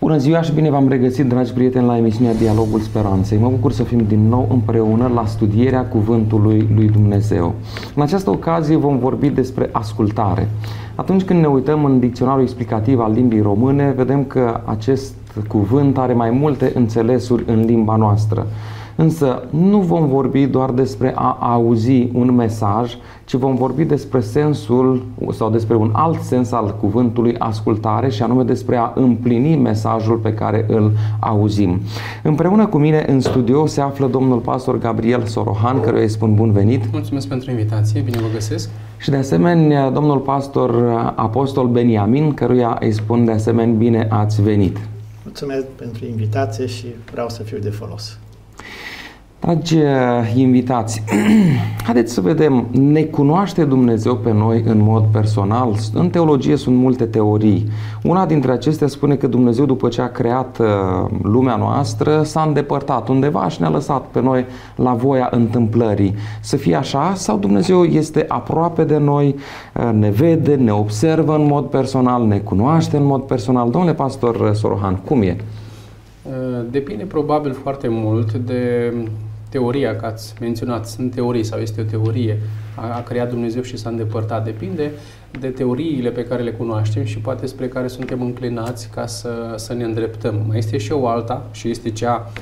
Bună ziua și bine v-am regăsit, dragi prieteni, la emisiunea Dialogul Speranței. Mă bucur să fim din nou împreună la studierea Cuvântului lui Dumnezeu. În această ocazie vom vorbi despre ascultare. Atunci când ne uităm în dicționarul explicativ al limbii române, vedem că acest cuvânt are mai multe înțelesuri în limba noastră. Însă nu vom vorbi doar despre a auzi un mesaj, ci vom vorbi despre sensul sau despre un alt sens al cuvântului ascultare și anume despre a împlini mesajul pe care îl auzim. Împreună cu mine în studio se află domnul pastor Gabriel Sorohan, căruia îi spun bun venit. Mulțumesc pentru invitație, bine vă găsesc. Și de asemenea domnul pastor apostol Beniamin, căruia îi spun de asemenea bine ați venit. Mulțumesc pentru invitație și vreau să fiu de folos. Dragi uh, invitați, haideți să vedem, ne cunoaște Dumnezeu pe noi în mod personal? În teologie sunt multe teorii. Una dintre acestea spune că Dumnezeu după ce a creat uh, lumea noastră s-a îndepărtat undeva și ne-a lăsat pe noi la voia întâmplării. Să fie așa sau Dumnezeu este aproape de noi, uh, ne vede, ne observă în mod personal, ne cunoaște în mod personal? Domnule pastor Sorohan, cum e? Depinde probabil foarte mult de teoria, că ați menționat, sunt teorii sau este o teorie, a, a creat Dumnezeu și s-a îndepărtat. Depinde de teoriile pe care le cunoaștem și poate spre care suntem înclinați ca să, să ne îndreptăm. Mai este și o alta și este cea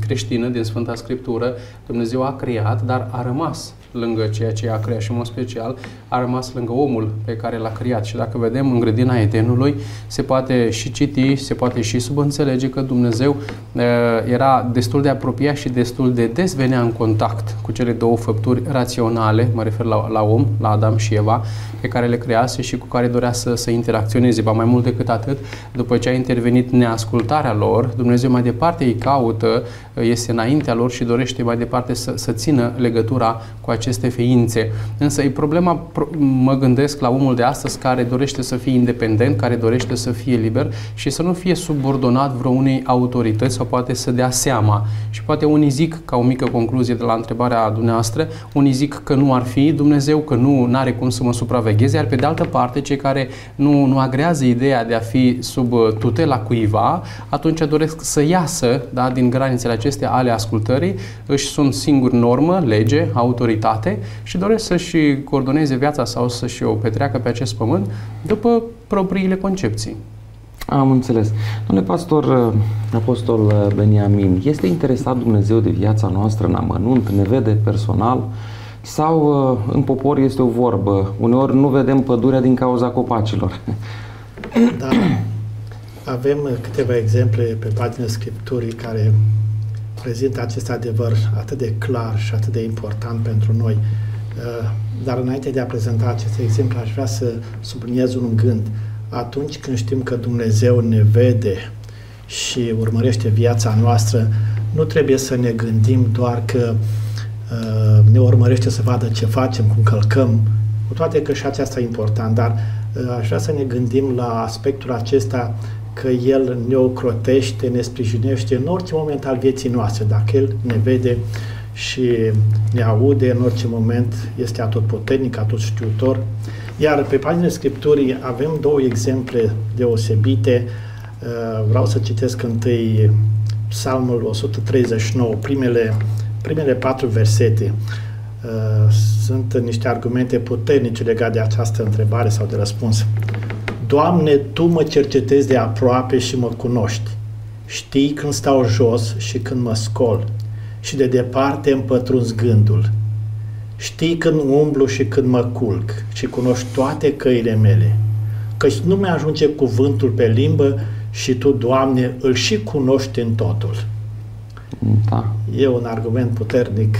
creștină din Sfânta Scriptură. Dumnezeu a creat, dar a rămas lângă ceea ce a creat și, în mod special, a rămas lângă omul pe care l-a creat. Și dacă vedem în grădina Edenului, se poate și citi, se poate și subînțelege că Dumnezeu era destul de apropiat și destul de des venea în contact cu cele două făpturi raționale, mă refer la, la om, la Adam și Eva, pe care le crease și cu care dorea să, să interacționeze. Ba mai mult decât atât, după ce a intervenit neascultarea lor, Dumnezeu mai departe îi caută, este înaintea lor și dorește mai departe să, să țină legătura cu aceste ființe. Însă e problema, mă gândesc la omul de astăzi care dorește să fie independent, care dorește să fie liber și să nu fie subordonat vreunei autorități sau poate să dea seama. Și poate unii zic, ca o mică concluzie de la întrebarea dumneavoastră, unii zic că nu ar fi Dumnezeu, că nu are cum să mă supravegheze, iar pe de altă parte, cei care nu, nu agrează ideea de a fi sub tutela cuiva, atunci doresc să iasă da, din granițele acestea ale ascultării, își sunt singuri normă, lege, autoritate libertate și doresc să-și coordoneze viața sau să-și o petreacă pe acest pământ după propriile concepții. Am înțeles. Domnule pastor, uh, apostol uh, Beniamin, este interesat Dumnezeu de viața noastră în amănunt, ne vede personal sau uh, în popor este o vorbă? Uneori nu vedem pădurea din cauza copacilor. Da. Avem câteva exemple pe pagina Scripturii care prezintă acest adevăr atât de clar și atât de important pentru noi. Uh, dar înainte de a prezenta acest exemplu, aș vrea să subliniez un gând. Atunci când știm că Dumnezeu ne vede și urmărește viața noastră, nu trebuie să ne gândim doar că uh, ne urmărește să vadă ce facem, cum călcăm, cu toate că și aceasta e important, dar uh, aș vrea să ne gândim la aspectul acesta că El ne ocrotește, ne sprijinește în orice moment al vieții noastre. Dacă El ne vede și ne aude în orice moment, este atotputernic, atotștiutor. Iar pe paginile Scripturii avem două exemple deosebite. Uh, vreau să citesc întâi Psalmul 139, primele, primele patru versete. Uh, sunt niște argumente puternice legate de această întrebare sau de răspuns. Doamne, Tu mă cercetezi de aproape și mă cunoști. Știi când stau jos și când mă scol și de departe îmi pătrunzi gândul. Știi când umblu și când mă culc și cunoști toate căile mele. Căci nu mi-ajunge cuvântul pe limbă și Tu, Doamne, îl și cunoști în totul. Da. E un argument puternic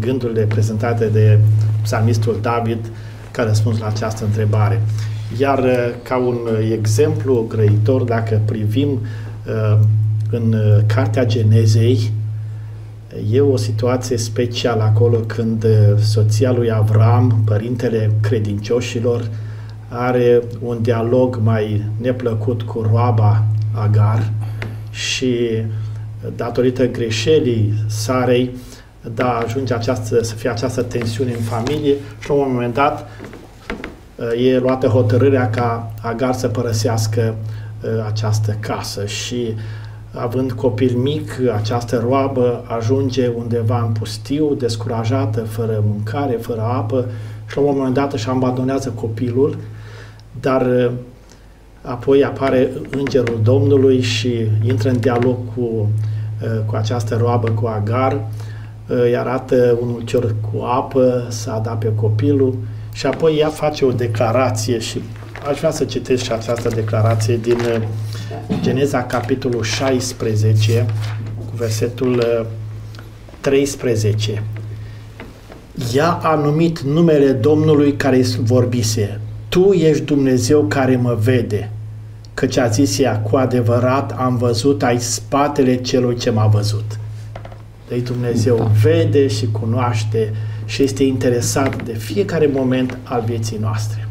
gândurile prezentate de psalmistul David ca răspuns la această întrebare. Iar uh, ca un uh, exemplu grăitor, dacă privim uh, în Cartea Genezei, e o situație specială acolo când soția lui Avram, părintele credincioșilor, are un dialog mai neplăcut cu roaba Agar și datorită greșelii Sarei, da, ajunge această, să fie această tensiune în familie și la un moment dat e luată hotărârea ca Agar să părăsească această casă și având copil mic, această roabă ajunge undeva în pustiu, descurajată, fără mâncare, fără apă și la un moment dat își abandonează copilul, dar apoi apare îngerul Domnului și intră în dialog cu, cu această roabă, cu Agar, îi arată un ulcior cu apă, să ada pe copilul și apoi ea face o declarație și aș vrea să citesc și această declarație din uh, Geneza, capitolul 16, cu versetul 13. Uh, ea a numit numele Domnului care îi vorbise. Tu ești Dumnezeu care mă vede. Căci a zis ea, cu adevărat am văzut ai spatele celui ce m-a văzut. Deci Dumnezeu da. vede și cunoaște și este interesat de fiecare moment al vieții noastre.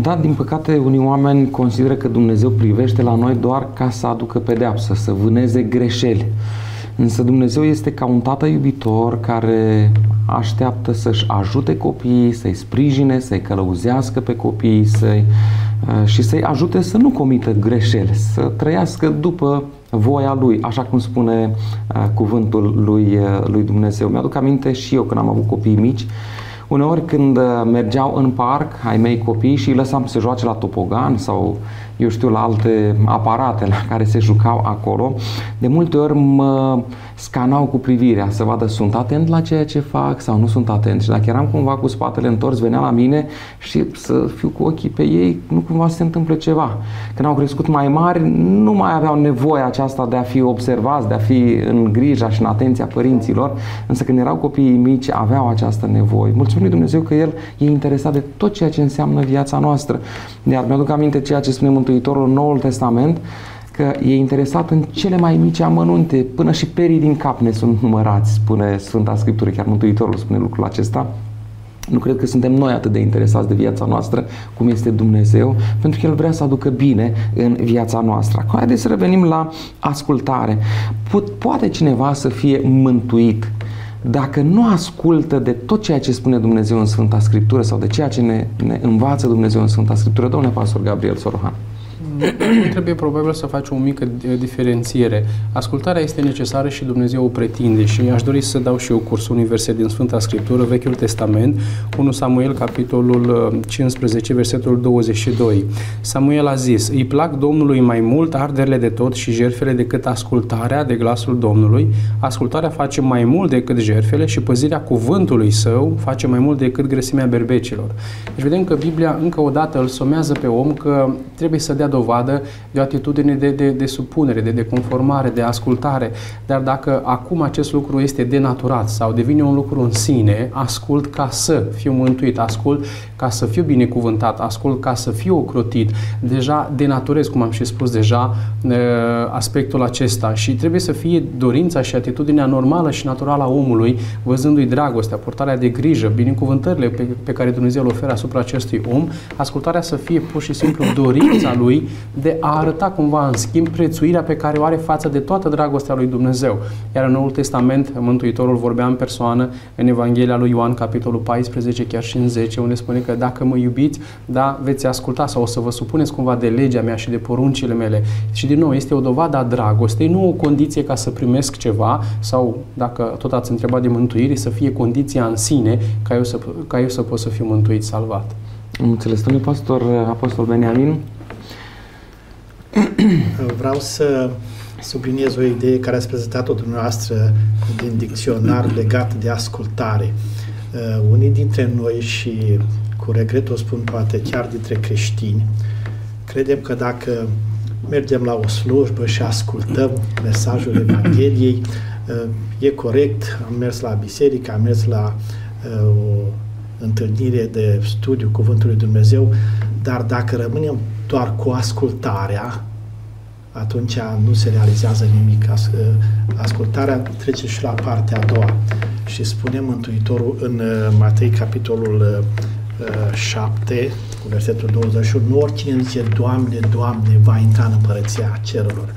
Da, din păcate, unii oameni consideră că Dumnezeu privește la noi doar ca să aducă pedeapsă, să vâneze greșeli. Însă Dumnezeu este ca un tată iubitor care așteaptă să-și ajute copiii, să-i sprijine, să-i călăuzească pe copii să și să-i ajute să nu comită greșeli, să trăiască după voia lui, așa cum spune cuvântul lui, lui Dumnezeu. Mi-aduc aminte și eu când am avut copii mici, Uneori când mergeau în parc ai mei copii și îi lăsam să joace la topogan sau eu știu la alte aparate la care se jucau acolo, de multe ori mă scanau cu privirea să vadă sunt atent la ceea ce fac sau nu sunt atent. Și dacă eram cumva cu spatele întors, venea la mine și să fiu cu ochii pe ei, nu cumva să se întâmple ceva. Când au crescut mai mari, nu mai aveau nevoie aceasta de a fi observați, de a fi în grija și în atenția părinților, însă când erau copiii mici, aveau această nevoie. Mulțumim lui Dumnezeu că El e interesat de tot ceea ce înseamnă viața noastră. Iar mi-aduc aminte ceea ce spune Mântuitorul în Noul Testament, că e interesat în cele mai mici amănunte, până și perii din cap ne sunt numărați, spune Sfânta Scriptură, chiar Mântuitorul spune lucrul acesta. Nu cred că suntem noi atât de interesați de viața noastră cum este Dumnezeu, pentru că El vrea să aducă bine în viața noastră. Acum, haideți să revenim la ascultare. Poate cineva să fie mântuit dacă nu ascultă de tot ceea ce spune Dumnezeu în Sfânta Scriptură sau de ceea ce ne, ne învață Dumnezeu în Sfânta Scriptură, domnule pastor Gabriel Sorohan trebuie probabil să faci o mică diferențiere. Ascultarea este necesară și Dumnezeu o pretinde și aș dori să dau și eu curs unui verset din Sfânta Scriptură, Vechiul Testament, 1 Samuel, capitolul 15, uh, versetul 22. Samuel a zis, îi plac Domnului mai mult arderile de tot și jerfele decât ascultarea de glasul Domnului. Ascultarea face mai mult decât jerfele și păzirea cuvântului său face mai mult decât grăsimea berbecilor. Deci vedem că Biblia încă o dată îl somează pe om că trebuie să dea dovadă de o atitudine de, de, de supunere, de, de conformare, de ascultare. Dar dacă acum acest lucru este denaturat sau devine un lucru în sine, ascult ca să fiu mântuit, ascult ca să fiu binecuvântat, ascult ca să fiu ocrotit. Deja denaturez, cum am și spus deja, aspectul acesta și trebuie să fie dorința și atitudinea normală și naturală a omului, văzându-i dragostea, portarea de grijă, binecuvântările pe, pe care Dumnezeu le oferă asupra acestui om, ascultarea să fie pur și simplu dorința lui de a arăta cumva în schimb prețuirea pe care o are față de toată dragostea lui Dumnezeu. Iar în Noul Testament, Mântuitorul vorbea în persoană în Evanghelia lui Ioan, capitolul 14, chiar și în 10, unde spune că dacă mă iubiți, da, veți asculta sau o să vă supuneți cumva de legea mea și de poruncile mele. Și din nou, este o dovadă a dragostei, nu o condiție ca să primesc ceva sau, dacă tot ați întrebat de mântuire, să fie condiția în sine ca eu să, ca eu să pot să fiu mântuit, salvat. Înțeles, domnule pastor, apostol Beniamin, Vreau să subliniez o idee care ați prezentat-o dumneavoastră din dicționar legat de ascultare. Uh, unii dintre noi și cu regret o spun poate chiar dintre creștini, credem că dacă mergem la o slujbă și ascultăm mesajul Evangheliei, uh, e corect, am mers la biserică, am mers la uh, o întâlnire de studiu Cuvântului Dumnezeu, dar dacă rămânem doar cu ascultarea, atunci nu se realizează nimic. Ascultarea trece și la partea a doua. Și spune Mântuitorul în uh, Matei, capitolul 7, uh, cu versetul 21, nu oricine zice, Doamne, Doamne, va intra în împărăția cerurilor.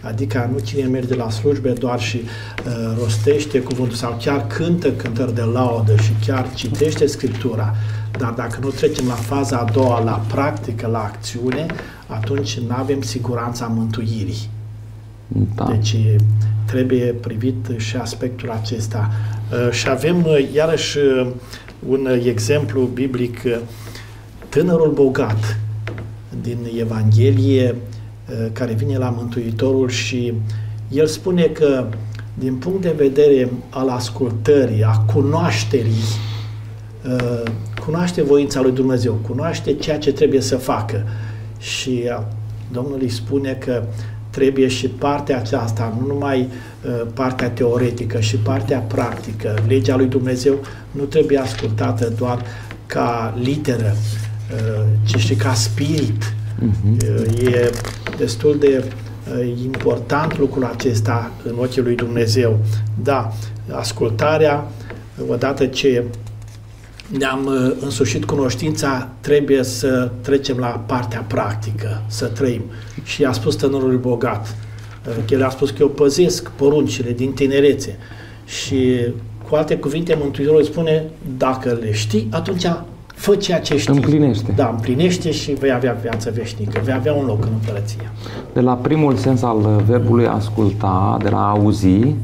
Adică nu cine merge la slujbe doar și uh, rostește cuvântul sau chiar cântă cântări de laudă și chiar citește Scriptura, dar dacă nu trecem la faza a doua, la practică, la acțiune, atunci nu avem siguranța mântuirii. Da. Deci trebuie privit și aspectul acesta. Uh, și avem uh, iarăși uh, un exemplu biblic, tânărul bogat din Evanghelie, care vine la Mântuitorul și el spune că din punct de vedere al ascultării, a cunoașterii, cunoaște voința lui Dumnezeu, cunoaște ceea ce trebuie să facă. Și Domnul îi spune că trebuie și partea aceasta, nu numai uh, partea teoretică, și partea practică. Legea lui Dumnezeu nu trebuie ascultată doar ca literă, uh, ci și ca spirit. Uh-huh. E destul de uh, important lucrul acesta în ochii lui Dumnezeu. Da, ascultarea, odată ce ne-am uh, însușit cunoștința, trebuie să trecem la partea practică, să trăim. Și a spus tânărului bogat, uh, el a spus că eu păzesc poruncile din tinerețe și cu alte cuvinte, Mântuitorul spune, dacă le știi, atunci fă ceea ce știi. Împlinește. Da, împlinește și vei avea viață veșnică, vei avea un loc în împărăție. De la primul sens al verbului asculta, de la auzi,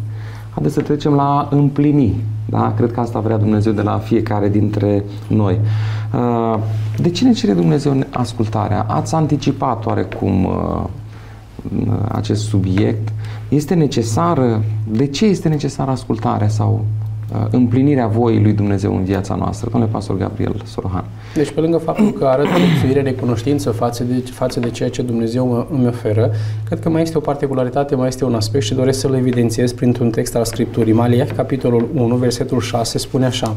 haideți să trecem la împlini. Da? Cred că asta vrea Dumnezeu de la fiecare dintre noi. Uh, de cine cere Dumnezeu ascultarea? Ați anticipat oarecum uh, acest subiect. Este necesară? De ce este necesară ascultarea sau Uh, împlinirea voii lui Dumnezeu în viața noastră. Domnule pastor Gabriel Sorohan. Deci pe lângă faptul că arăt lipsuire de cunoștință față de, față de ceea ce Dumnezeu îmi oferă, cred că mai este o particularitate, mai este un aspect și doresc să-l evidențiez printr-un text al Scripturii. Malia, capitolul 1, versetul 6, spune așa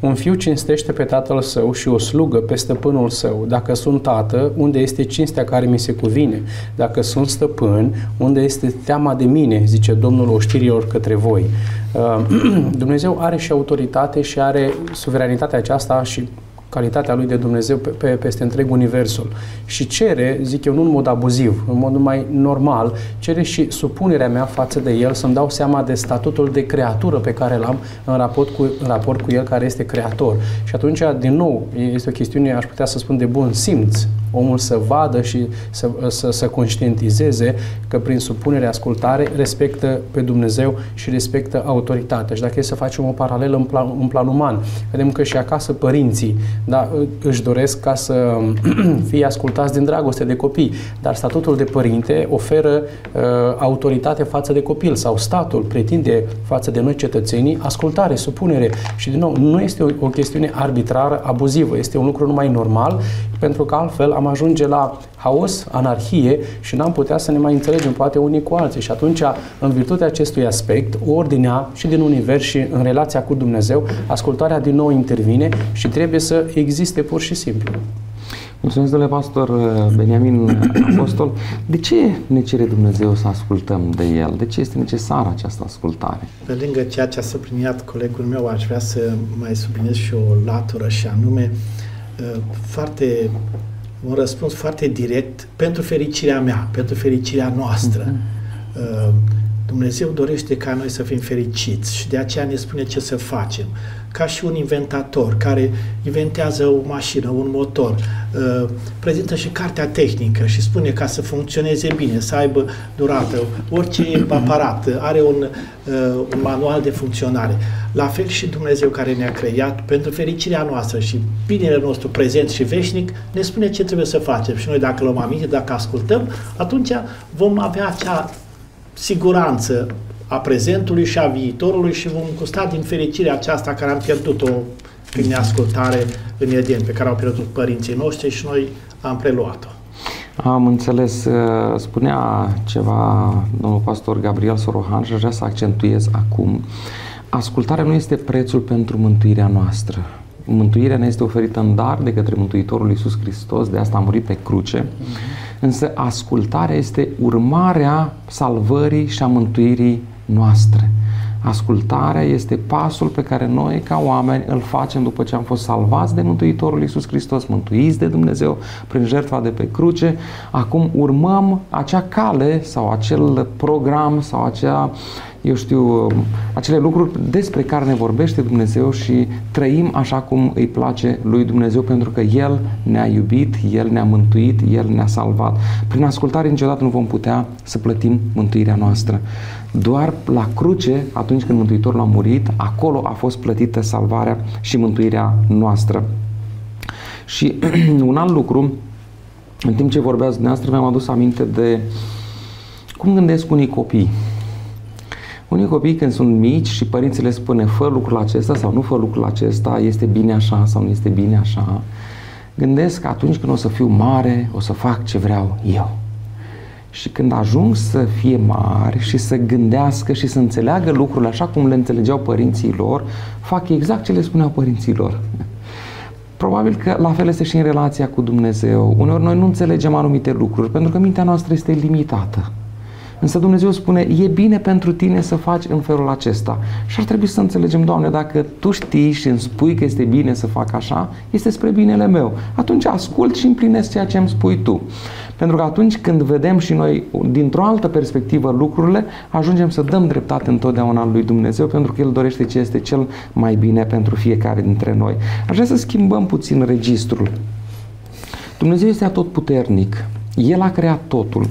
Un fiu cinstește pe tatăl său și o slugă pe stăpânul său. Dacă sunt tată, unde este cinstea care mi se cuvine? Dacă sunt stăpân, unde este teama de mine, zice Domnul oștirilor către voi. Uh, Dumnezeu are și autoritate și are suveranitatea aceasta și calitatea lui de Dumnezeu pe, pe, peste întreg universul. Și cere, zic eu, nu în mod abuziv, în mod mai normal, cere și supunerea mea față de El, să-mi dau seama de statutul de creatură pe care l-am în raport, cu, în raport cu El care este creator. Și atunci, din nou, este o chestiune, aș putea să spun, de bun simț. Omul să vadă și să, să, să conștientizeze că prin supunere, ascultare, respectă pe Dumnezeu și respectă autoritatea. Și dacă e să facem o paralelă în plan, în plan uman, vedem că și acasă părinții da, își doresc ca să fie ascultați din dragoste de copii, dar statutul de părinte oferă uh, autoritate față de copil sau statul pretinde față de noi cetățenii ascultare, supunere. Și din nou nu este o, o chestiune arbitrară, abuzivă, este un lucru numai normal pentru că altfel am ajunge la haos, anarhie și n-am putea să ne mai înțelegem poate unii cu alții. Și atunci, în virtutea acestui aspect, ordinea și din univers și în relația cu Dumnezeu, ascultarea din nou intervine și trebuie să existe pur și simplu. Mulțumesc, domnule pastor uh, Beniamin Apostol. De ce ne cere Dumnezeu să ascultăm de El? De ce este necesară această ascultare? Pe lângă ceea ce a subliniat colegul meu, aș vrea să mai subliniez și o latură și anume uh, foarte un răspuns foarte direct pentru fericirea mea, pentru fericirea noastră. Mm-hmm. Dumnezeu dorește ca noi să fim fericiți și de aceea ne spune ce să facem. Ca și un inventator care inventează o mașină, un motor, uh, prezintă și cartea tehnică și spune ca să funcționeze bine, să aibă durată, orice aparat are un, uh, un manual de funcționare. La fel și Dumnezeu care ne-a creat pentru fericirea noastră și binele nostru prezent și veșnic ne spune ce trebuie să facem. Și noi dacă luăm aminte, dacă ascultăm, atunci vom avea acea siguranță a prezentului și a viitorului și vom gusta din fericirea aceasta care am pierdut-o prin neascultare în Eden, pe care au pierdut părinții noștri și noi am preluat-o. Am înțeles, uh, spunea ceva domnul pastor Gabriel Sorohan și aș vrea să accentuez acum. Ascultarea nu este prețul pentru mântuirea noastră. Mântuirea ne este oferită în dar de către Mântuitorul Iisus Hristos, de asta a murit pe cruce. Mm-hmm. Însă ascultarea este urmarea salvării și a mântuirii noastre. Ascultarea este pasul pe care noi, ca oameni, îl facem după ce am fost salvați de Mântuitorul Iisus Hristos, mântuiți de Dumnezeu prin jertfa de pe cruce. Acum urmăm acea cale sau acel program sau acea eu știu, acele lucruri despre care ne vorbește Dumnezeu și trăim așa cum îi place lui Dumnezeu pentru că El ne-a iubit, El ne-a mântuit, El ne-a salvat. Prin ascultare niciodată nu vom putea să plătim mântuirea noastră. Doar la cruce, atunci când Mântuitorul a murit, acolo a fost plătită salvarea și mântuirea noastră. Și un alt lucru, în timp ce vorbeați dumneavoastră, mi-am adus aminte de cum gândesc unii copii. Unii copii când sunt mici și părinții le spune fă lucrul acesta sau nu fă lucrul acesta, este bine așa sau nu este bine așa, gândesc că atunci când o să fiu mare, o să fac ce vreau eu. Și când ajung să fie mari și să gândească și să înțeleagă lucrurile așa cum le înțelegeau părinții lor, fac exact ce le spuneau părinții lor. Probabil că la fel este și în relația cu Dumnezeu. Uneori noi nu înțelegem anumite lucruri pentru că mintea noastră este limitată. Însă Dumnezeu spune, e bine pentru tine să faci în felul acesta. Și ar trebui să înțelegem, Doamne, dacă Tu știi și îmi spui că este bine să fac așa, este spre binele meu. Atunci ascult și împlinesc ceea ce îmi spui Tu. Pentru că atunci când vedem și noi dintr-o altă perspectivă lucrurile, ajungem să dăm dreptate întotdeauna lui Dumnezeu pentru că El dorește ce este cel mai bine pentru fiecare dintre noi. Aș vrea să schimbăm puțin registrul. Dumnezeu este atotputernic. El a creat totul.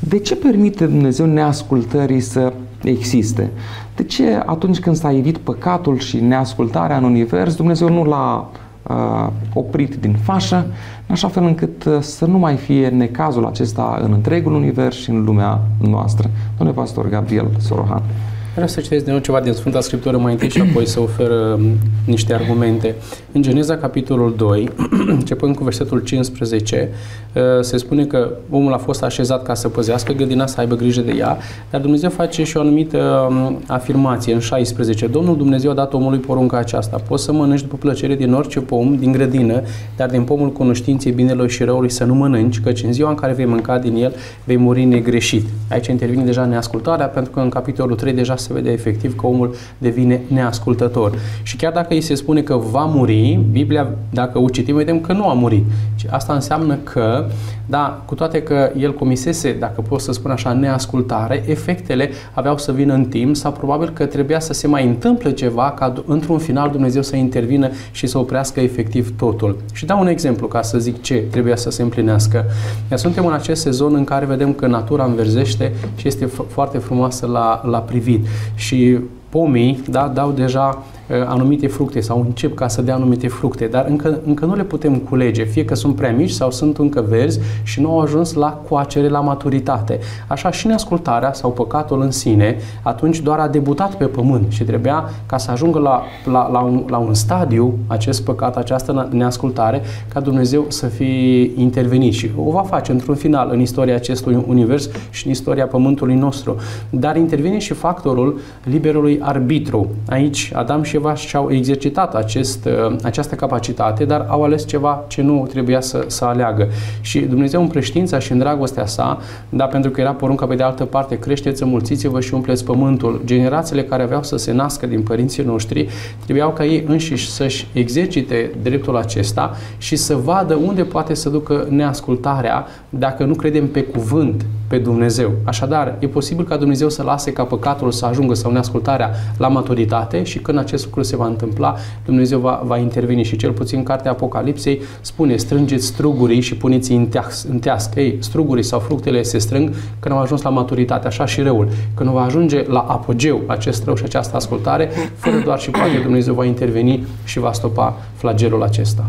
De ce permite Dumnezeu neascultării să existe? De ce atunci când s-a evit păcatul și neascultarea în univers, Dumnezeu nu l-a uh, oprit din fașă, în așa fel încât uh, să nu mai fie necazul acesta în întregul univers și în lumea noastră. Domnule pastor Gabriel Sorohan. Vreau să citesc din nou ceva din Sfânta Scriptură mai întâi și apoi să ofer um, niște argumente. În Geneza, capitolul 2, începând cu versetul 15, uh, se spune că omul a fost așezat ca să păzească grădina, să aibă grijă de ea, dar Dumnezeu face și o anumită um, afirmație în 16. Domnul Dumnezeu a dat omului porunca aceasta. Poți să mănânci după plăcere din orice pom, din grădină, dar din pomul cunoștinței binelui și răului să nu mănânci, căci în ziua în care vei mânca din el, vei muri negreșit. Aici intervine deja neascultarea, pentru că în capitolul 3 deja se vede efectiv că omul devine neascultător. Și chiar dacă îi se spune că va muri, Biblia, dacă o citim, vedem că nu a murit. Și asta înseamnă că, da, cu toate că el comisese, dacă pot să spun așa, neascultare, efectele aveau să vină în timp sau probabil că trebuia să se mai întâmple ceva ca într-un final Dumnezeu să intervină și să oprească efectiv totul. Și dau un exemplu ca să zic ce trebuia să se împlinească. Iar suntem în acest sezon în care vedem că natura înverzește și este foarte frumoasă la, la privit și pomii da, dau deja uh, anumite fructe sau încep ca să dea anumite fructe, dar încă, încă nu le putem culege, fie că sunt prea mici sau sunt încă verzi și nu au ajuns la coacere, la maturitate. Așa și neascultarea sau păcatul în sine, atunci doar a debutat pe pământ și trebuia ca să ajungă la, la, la, un, la un stadiu acest păcat, această neascultare, ca Dumnezeu să fie intervenit și o va face într-un final în istoria acestui univers și în istoria pământului nostru. Dar intervine și factorul liberului arbitru. Aici Adam și Eva și-au exercitat acest, uh, această capacitate, dar au ales ceva ce nu trebuia să, să aleagă. Și Dumnezeu în preștiința și în dragostea sa, da, pentru că era porunca pe de altă parte, creșteți, înmulțiți-vă și umpleți pământul. Generațiile care aveau să se nască din părinții noștri trebuiau ca ei înșiși să-și exercite dreptul acesta și să vadă unde poate să ducă neascultarea dacă nu credem pe cuvânt pe Dumnezeu. Așadar, e posibil ca Dumnezeu să lase ca păcatul să ajungă sau neascultarea la maturitate și când acest lucru se va întâmpla, Dumnezeu va, va interveni și cel puțin cartea Apocalipsei spune strângeți strugurii și puneți în, teas, în tească. Ei, strugurii sau fructele se strâng când au ajuns la maturitate, așa și răul. Când va ajunge la apogeu acest rău și această ascultare, fără doar și poate Dumnezeu va interveni și va stopa flagelul acesta.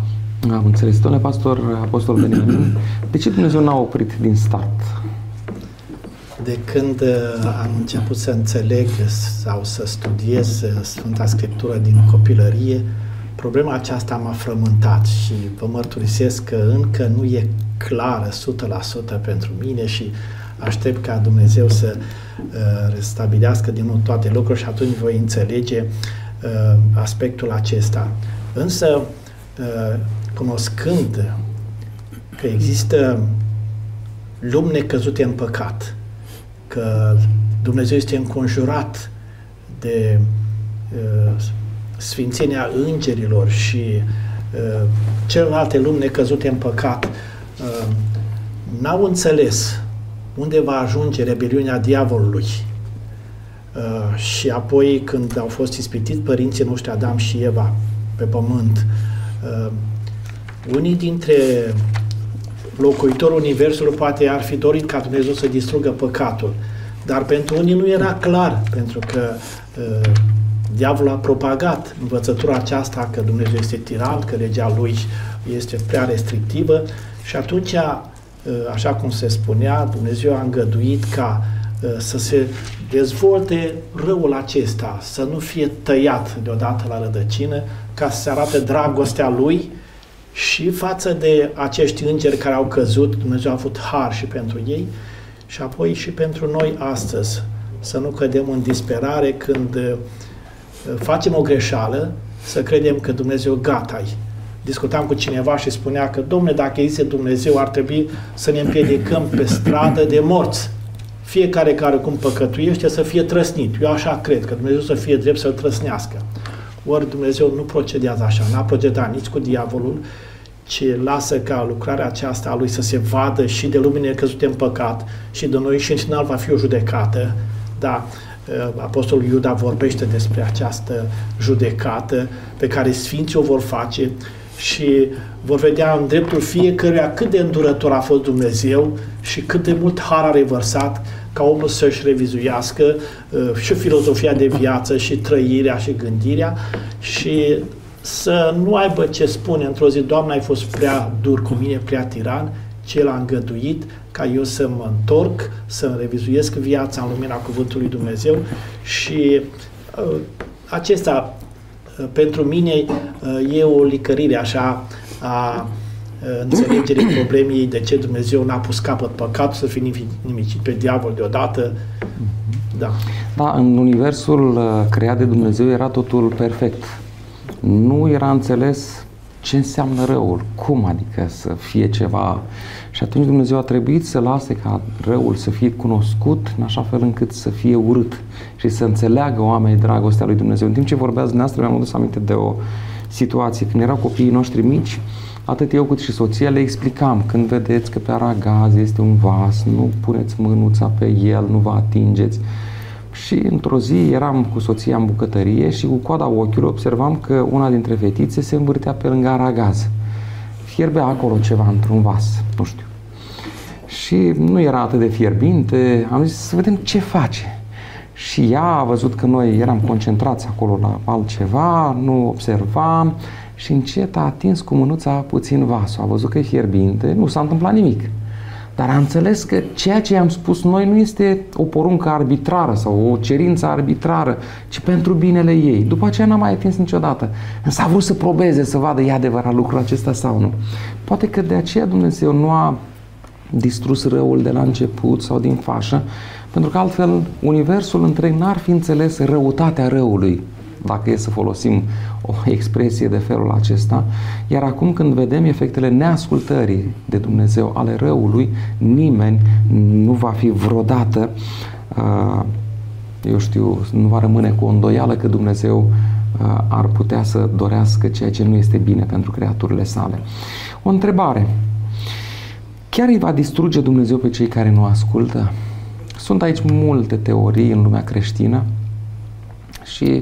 Am înțeles. Domnule pastor, apostol Beniamin, de ce Dumnezeu n-a oprit din start de când uh, am început să înțeleg sau să studiez uh, Sfânta Scriptură din copilărie, problema aceasta m-a frământat și vă mărturisesc că încă nu e clară 100% pentru mine și aștept ca Dumnezeu să uh, restabilească din nou toate lucrurile și atunci voi înțelege aspectul acesta. Însă, cunoscând că există lumi necăzute în păcat, că Dumnezeu este înconjurat de uh, sfințenia îngerilor și uh, celelalte lumi necăzute în păcat, uh, n-au înțeles unde va ajunge rebeliunea diavolului. Uh, și apoi când au fost ispitiți părinții noștri Adam și Eva pe pământ, uh, unii dintre locuitorul Universului poate ar fi dorit ca Dumnezeu să distrugă păcatul, dar pentru unii nu era clar, pentru că uh, diavolul a propagat învățătura aceasta că Dumnezeu este tiran, că legea lui este prea restrictivă și atunci, uh, așa cum se spunea, Dumnezeu a îngăduit ca uh, să se dezvolte răul acesta, să nu fie tăiat deodată la rădăcină, ca să se arate dragostea lui și față de acești îngeri care au căzut, Dumnezeu a avut har și pentru ei și apoi și pentru noi astăzi, să nu cădem în disperare când uh, facem o greșeală, să credem că Dumnezeu gata -i. Discutam cu cineva și spunea că, domne, dacă există Dumnezeu, ar trebui să ne împiedicăm pe stradă de morți. Fiecare care cum păcătuiește să fie trăsnit. Eu așa cred, că Dumnezeu să fie drept să-l trăsnească. Ori Dumnezeu nu procedează așa, n-a procedat nici cu diavolul, ci lasă ca lucrarea aceasta a lui să se vadă și de lumine căzute în păcat și de noi și în final va fi o judecată. Da, uh, Apostolul Iuda vorbește despre această judecată pe care Sfinții o vor face și vor vedea în dreptul fiecăruia cât de îndurător a fost Dumnezeu și cât de mult har a revărsat ca omul să-și revizuiască uh, și filozofia de viață și trăirea și gândirea și să nu aibă ce spune. Într-o zi, Doamne, ai fost prea dur cu mine, prea tiran, ce l-a îngăduit ca eu să mă întorc, să revizuiesc viața în lumina Cuvântului Dumnezeu și uh, acesta uh, pentru mine uh, e o licărire așa a uh, înțelegerii problemei de ce Dumnezeu n-a pus capăt păcatul să fie nimicit pe diavol deodată. Da. Da, în universul uh, creat de Dumnezeu era totul perfect nu era înțeles ce înseamnă răul, cum adică să fie ceva. Și atunci Dumnezeu a trebuit să lase ca răul să fie cunoscut în așa fel încât să fie urât și să înțeleagă oamenii dragostea lui Dumnezeu. În timp ce vorbeați dumneavoastră, mi-am adus aminte de o situație. Când erau copiii noștri mici, atât eu cât și soția le explicam, când vedeți că pe aragaz este un vas, nu puneți mânuța pe el, nu vă atingeți. Și într-o zi eram cu soția în bucătărie și cu coada ochiului observam că una dintre fetițe se învârtea pe lângă aragaz. Fierbea acolo ceva într-un vas, nu știu. Și nu era atât de fierbinte, am zis să vedem ce face. Și ea a văzut că noi eram concentrați acolo la altceva, nu observam și încet a atins cu mânuța puțin vasul. A văzut că e fierbinte, nu s-a întâmplat nimic. Dar a înțeles că ceea ce i-am spus noi nu este o poruncă arbitrară sau o cerință arbitrară, ci pentru binele ei. După aceea n-a mai atins niciodată. Însă a vrut să probeze, să vadă, e adevărat lucrul acesta sau nu. Poate că de aceea Dumnezeu nu a distrus răul de la început sau din fașă, pentru că altfel universul întreg n-ar fi înțeles răutatea răului dacă e să folosim o expresie de felul acesta. Iar acum când vedem efectele neascultării de Dumnezeu ale răului, nimeni nu va fi vreodată, uh, eu știu, nu va rămâne cu o îndoială că Dumnezeu uh, ar putea să dorească ceea ce nu este bine pentru creaturile sale. O întrebare. Chiar îi va distruge Dumnezeu pe cei care nu ascultă? Sunt aici multe teorii în lumea creștină și uh,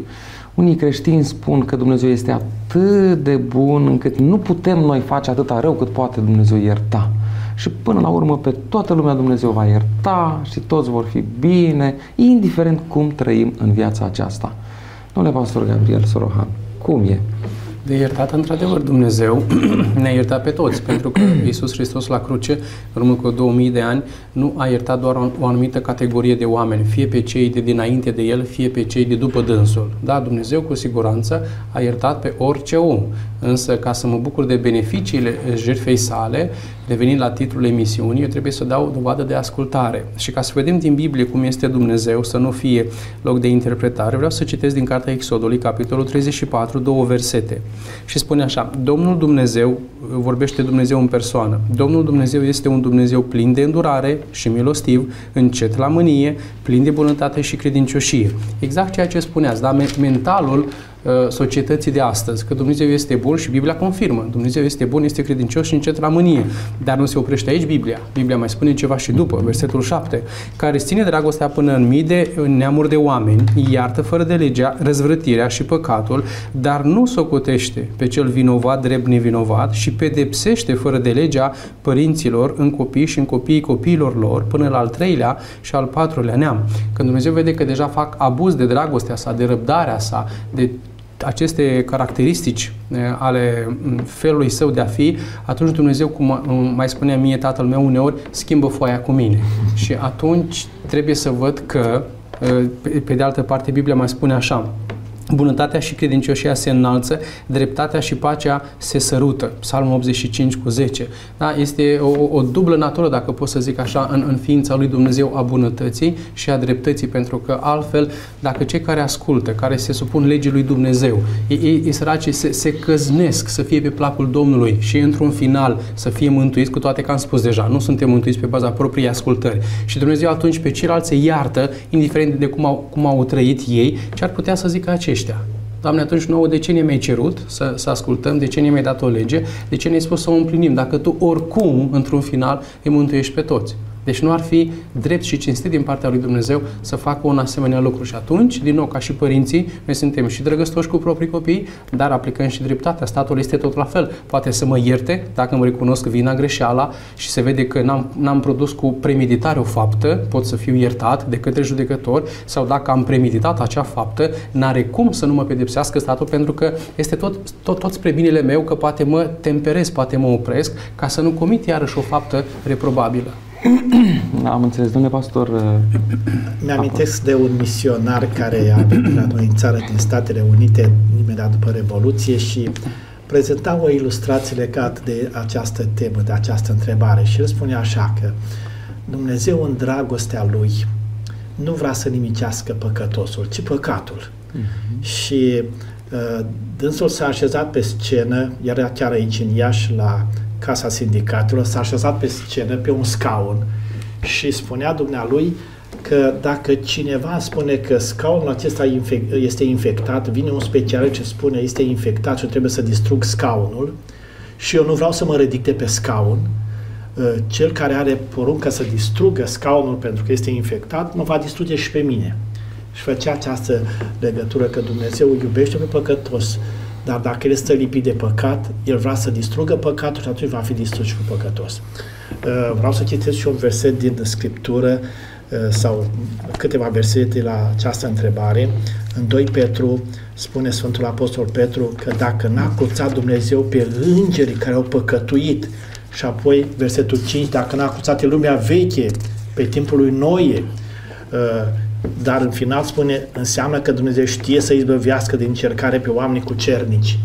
unii creștini spun că Dumnezeu este atât de bun încât nu putem noi face atâta rău cât poate Dumnezeu ierta. Și până la urmă pe toată lumea Dumnezeu va ierta și toți vor fi bine, indiferent cum trăim în viața aceasta. Domnule Pastor Gabriel Sorohan, cum e? De iertat, într-adevăr, Dumnezeu ne-a iertat pe toți, pentru că Iisus Hristos la cruce, în urmă cu 2000 de ani, nu a iertat doar o, o anumită categorie de oameni, fie pe cei de dinainte de El, fie pe cei de după dânsul. Da, Dumnezeu cu siguranță a iertat pe orice om, însă ca să mă bucur de beneficiile jertfei sale, revenind la titlul emisiunii, eu trebuie să dau dovadă de ascultare. Și ca să vedem din Biblie cum este Dumnezeu, să nu fie loc de interpretare, vreau să citesc din Cartea Exodului, capitolul 34, două versete. Și spune așa, Domnul Dumnezeu, vorbește Dumnezeu în persoană, Domnul Dumnezeu este un Dumnezeu plin de îndurare și milostiv, încet la mânie, plin de bunătate și credincioșie. Exact ceea ce spuneați, da? Mentalul uh, societății de astăzi, că Dumnezeu este bun și Biblia confirmă. Dumnezeu este bun, este credincios și încet la mânie. Dar nu se oprește aici Biblia. Biblia mai spune ceva și după, versetul 7, care ține dragostea până în mii de neamuri de oameni, iartă fără de legea răzvrătirea și păcatul, dar nu socotește pe cel vinovat drept nevinovat și pedepsește fără de legea părinților în copii și în copiii copiilor lor până la al treilea și al patrulea neam. Când Dumnezeu vede că deja fac abuz de dragostea sa, de răbdarea sa, de aceste caracteristici eh, ale mm, felului său de a fi, atunci Dumnezeu, cum mai spunea mie tatăl meu uneori, schimbă foaia cu mine. Și atunci trebuie să văd că, eh, pe de altă parte, Biblia mai spune așa, Bunătatea și credincioșia se înalță, dreptatea și pacea se sărută. Psalmul 85 cu 10. Da? Este o, o dublă natură, dacă pot să zic așa, în, în ființa lui Dumnezeu a bunătății și a dreptății, pentru că altfel, dacă cei care ascultă, care se supun legii lui Dumnezeu, ei, ei, ei săraci se, se căznesc să fie pe placul Domnului și într-un final să fie mântuiți, cu toate că am spus deja, nu suntem mântuiți pe baza propriei ascultări. Și Dumnezeu atunci pe ceilalți se iartă, indiferent de cum au, cum au trăit ei, ce ar putea să zică aceștia aceștia. Doamne, atunci nouă de ce ne mi-ai cerut să, să ascultăm, de ce ne mi-ai dat o lege, de ce ne-ai spus să o împlinim, dacă Tu oricum, într-un final, îi mântuiești pe toți. Deci nu ar fi drept și cinstit din partea lui Dumnezeu să facă un asemenea lucru. Și atunci, din nou, ca și părinții, noi suntem și drăgăstoși cu proprii copii, dar aplicăm și dreptatea. Statul este tot la fel. Poate să mă ierte dacă îmi recunosc vina, greșeala și se vede că n-am, n-am produs cu premeditare o faptă, pot să fiu iertat de către judecător sau dacă am premeditat acea faptă, n-are cum să nu mă pedepsească statul pentru că este tot, tot, tot spre binele meu că poate mă temperez, poate mă opresc ca să nu comit iarăși o faptă reprobabilă. Am înțeles, domnule pastor. Uh, Mi-amintesc de un misionar care a venit la noi în țară din Statele Unite imediat după Revoluție și prezenta o ilustrație legată de această temă, de această întrebare și el spunea așa că Dumnezeu în dragostea Lui nu vrea să nimicească păcătosul, ci păcatul. Uh-huh. Și uh, dânsul s-a așezat pe scenă, era chiar aici în Iași la Casa Sindicatelor, s-a așezat pe scenă, pe un scaun și spunea dumnealui că dacă cineva spune că scaunul acesta este infectat, vine un specialist ce spune este infectat și trebuie să distrug scaunul și eu nu vreau să mă ridic de pe scaun, ă, cel care are poruncă să distrugă scaunul pentru că este infectat, mă va distruge și pe mine. Și făcea această legătură că Dumnezeu iubește pe păcătos, dar dacă el stă lipit de păcat, el vrea să distrugă păcatul și atunci va fi distrus și cu păcătos. Uh, vreau să citesc și un verset din Scriptură uh, sau câteva versete la această întrebare. În 2 Petru spune Sfântul Apostol Petru că dacă n-a curțat Dumnezeu pe îngerii care au păcătuit și apoi versetul 5, dacă n-a curțat lumea veche pe timpul lui Noie, uh, dar în final spune, înseamnă că Dumnezeu știe să izbăvească din încercare pe oameni cu cernici.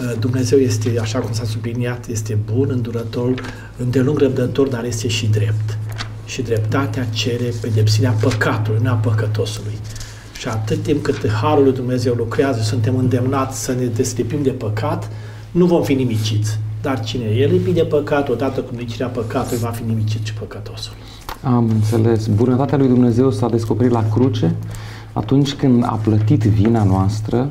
Uh, Dumnezeu este, așa cum s-a subliniat, este bun, îndurător, îndelung răbdător, dar este și drept. Și dreptatea cere pedepsirea păcatului, nu a păcătosului. Și atât timp cât Harul lui Dumnezeu lucrează, suntem îndemnați să ne deslipim de păcat, nu vom fi nimiciți. Dar cine e lipit de păcat, odată cu nimicirea păcatului, va fi nimicit și păcătosul. Am înțeles. Bunătatea lui Dumnezeu s-a descoperit la cruce atunci când a plătit vina noastră,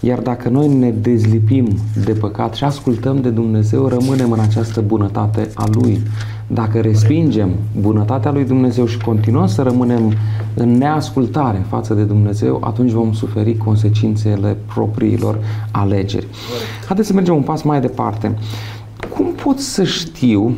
iar dacă noi ne dezlipim de păcat și ascultăm de Dumnezeu, rămânem în această bunătate a Lui. Dacă respingem bunătatea lui Dumnezeu și continuăm să rămânem în neascultare față de Dumnezeu, atunci vom suferi consecințele propriilor alegeri. Haideți să mergem un pas mai departe. Cum pot să știu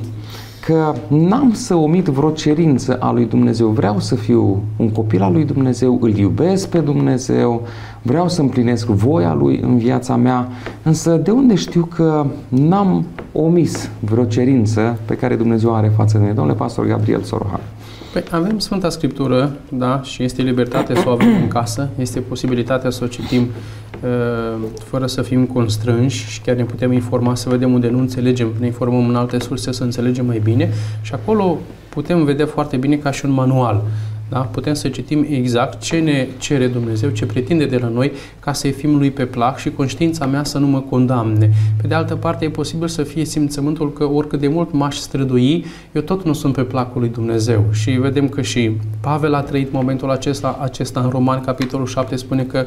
că n-am să omit vreo cerință a lui Dumnezeu. Vreau să fiu un copil al lui Dumnezeu, îl iubesc pe Dumnezeu, vreau să împlinesc voia lui în viața mea, însă de unde știu că n-am omis vreo cerință pe care Dumnezeu are față de mine? Domnule pastor Gabriel Sorohan. Păi avem Sfânta Scriptură, da, și este libertate să o avem în casă, este posibilitatea să o citim uh, fără să fim constrânși și chiar ne putem informa să vedem unde nu înțelegem, ne informăm în alte surse să înțelegem mai bine și acolo putem vedea foarte bine ca și un manual. Da? Putem să citim exact ce ne cere Dumnezeu, ce pretinde de la noi ca să-i fim lui pe plac și conștiința mea să nu mă condamne. Pe de altă parte, e posibil să fie simțământul că oricât de mult m-aș strădui, eu tot nu sunt pe placul lui Dumnezeu. Și vedem că și Pavel a trăit momentul acesta, acesta în Roman, capitolul 7, spune că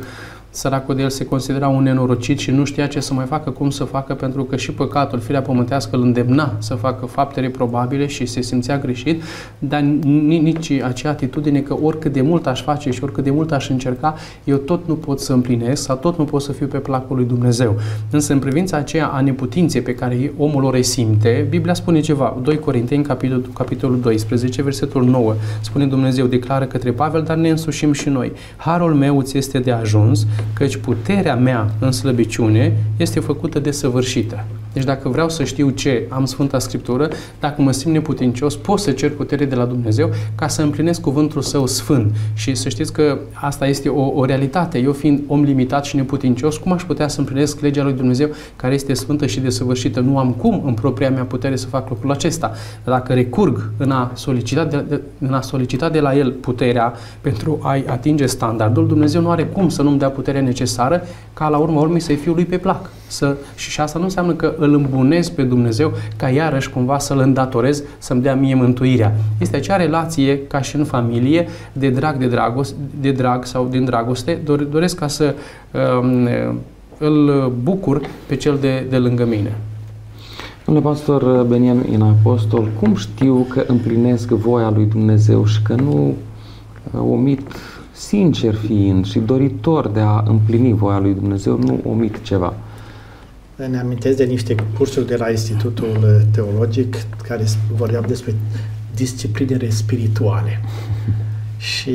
Săracul de el se considera un nenorocit și nu știa ce să mai facă, cum să facă, pentru că și păcatul, firea pământească, îl îndemna să facă fapte reprobabile și se simțea greșit, dar nici acea atitudine că oricât de mult aș face și oricât de mult aș încerca, eu tot nu pot să împlinesc sau tot nu pot să fiu pe placul lui Dumnezeu. Însă în privința aceea a neputinței pe care omul o resimte, Biblia spune ceva. 2 Corinteni, capitolul, capitolul 12, versetul 9, spune Dumnezeu, declară către Pavel, dar ne însușim și noi. Harul meu ți este de ajuns, căci puterea mea în slăbiciune este făcută de săvârșită. Deci dacă vreau să știu ce am Sfânta Scriptură, dacă mă simt neputincios, pot să cer putere de la Dumnezeu ca să împlinesc cuvântul său sfânt. Și să știți că asta este o, o realitate. Eu fiind om limitat și neputincios, cum aș putea să împlinesc legea lui Dumnezeu care este sfântă și desăvârșită? Nu am cum în propria mea putere să fac lucrul acesta. Dacă recurg în a solicita de, de, în a solicita de la El puterea pentru a-i atinge standardul, Dumnezeu nu are cum să nu-mi dea puterea necesară ca la urmă urmei să-i fiu lui pe plac. Să, și, și asta nu înseamnă că îl îmbunez pe Dumnezeu ca iarăși cumva să-l îndatorez să-mi dea mie mântuirea. Este acea relație ca și în familie de drag, de, dragoste, de drag sau din dragoste. Doresc ca să um, îl bucur pe cel de, de lângă mine. Domnule pastor Beniamin Apostol, cum știu că împlinesc voia lui Dumnezeu și că nu uh, omit sincer fiind și doritor de a împlini voia lui Dumnezeu, nu omit ceva? ne amintesc de niște cursuri de la Institutul Teologic care vorbeau despre disciplinele spirituale. Și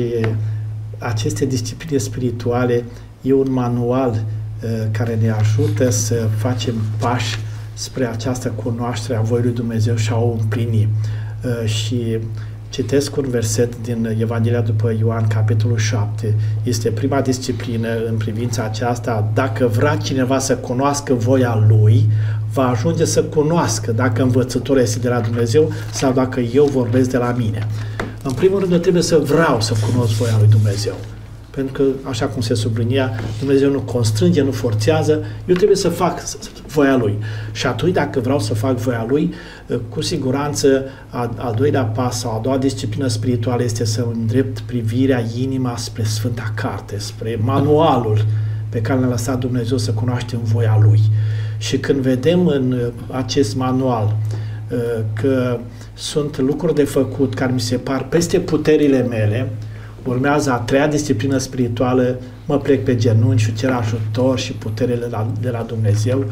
aceste discipline spirituale e un manual uh, care ne ajută să facem pași spre această cunoaștere a voii lui Dumnezeu și a o împlini. Uh, și Citesc un verset din Evanghelia după Ioan, capitolul 7. Este prima disciplină în privința aceasta. Dacă vrea cineva să cunoască voia lui, va ajunge să cunoască dacă învățătorul este de la Dumnezeu sau dacă eu vorbesc de la mine. În primul rând, eu trebuie să vreau să cunosc voia lui Dumnezeu. Pentru că, așa cum se sublinia, Dumnezeu nu constrânge, nu forțează, eu trebuie să fac voia Lui. Și atunci, dacă vreau să fac voia Lui, cu siguranță, al doilea pas sau a doua disciplină spirituală este să îndrept privirea, inima spre Sfânta Carte, spre manualul pe care ne-a lăsat Dumnezeu să cunoaștem voia Lui. Și când vedem în acest manual că sunt lucruri de făcut care mi se par peste puterile mele, urmează a treia disciplină spirituală, mă plec pe genunchi și cer ajutor și putere de la, de la Dumnezeu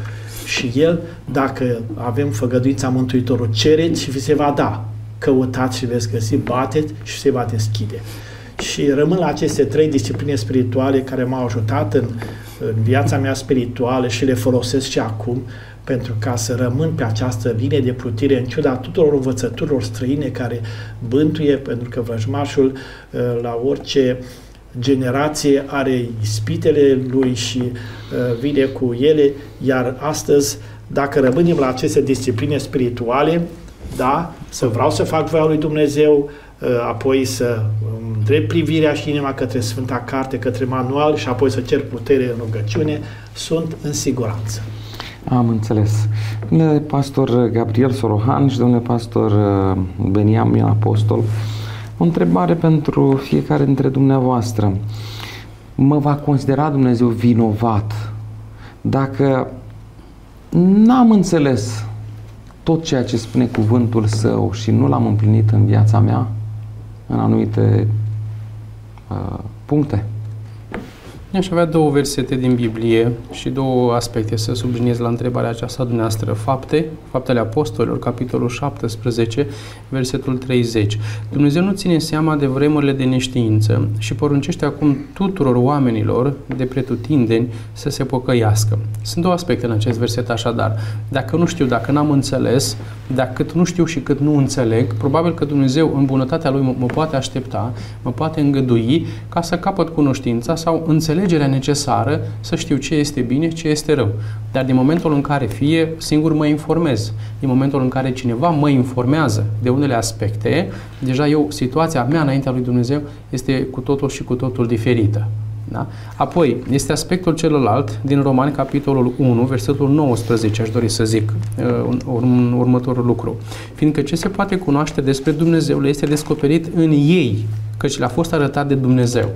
și El, dacă avem făgăduința Mântuitorul, cereți și vi se va da. Căutați și veți găsi, bateți și se va deschide. Și rămân la aceste trei discipline spirituale care m-au ajutat în, în viața mea spirituală și le folosesc și acum pentru ca să rămân pe această linie de plutire în ciuda tuturor învățăturilor străine care bântuie, pentru că vrăjmașul uh, la orice generație are ispitele lui și uh, vine cu ele, iar astăzi, dacă rămânem la aceste discipline spirituale, da, să vreau să fac voia lui Dumnezeu, uh, apoi să îndrept privirea și inima către Sfânta Carte, către manual și apoi să cer putere în rugăciune, sunt în siguranță. Am înțeles. Domnule pastor Gabriel Sorohan și domnule pastor uh, Beniamin Apostol, o întrebare pentru fiecare dintre dumneavoastră. Mă va considera Dumnezeu vinovat dacă n-am înțeles tot ceea ce spune cuvântul său și nu l-am împlinit în viața mea în anumite uh, puncte? Aș avea două versete din Biblie și două aspecte să subliniez la întrebarea aceasta dumneavoastră. Fapte, Faptele Apostolilor, capitolul 17, versetul 30. Dumnezeu nu ține seama de vremurile de neștiință și poruncește acum tuturor oamenilor de pretutindeni să se pocăiască. Sunt două aspecte în acest verset așadar. Dacă nu știu, dacă n-am înțeles, dacă cât nu știu și cât nu înțeleg, probabil că Dumnezeu în bunătatea Lui mă poate aștepta, mă poate îngădui ca să capăt cunoștința sau înțeleg înțelegerea necesară să știu ce este bine, ce este rău. Dar din momentul în care fie singur mă informez, din momentul în care cineva mă informează de unele aspecte, deja eu, situația mea înaintea lui Dumnezeu este cu totul și cu totul diferită. Da? Apoi, este aspectul celălalt din Romani, capitolul 1, versetul 19, aș dori să zic uh, un, un următorul lucru. Fiindcă ce se poate cunoaște despre Dumnezeu le este descoperit în ei, căci le-a fost arătat de Dumnezeu.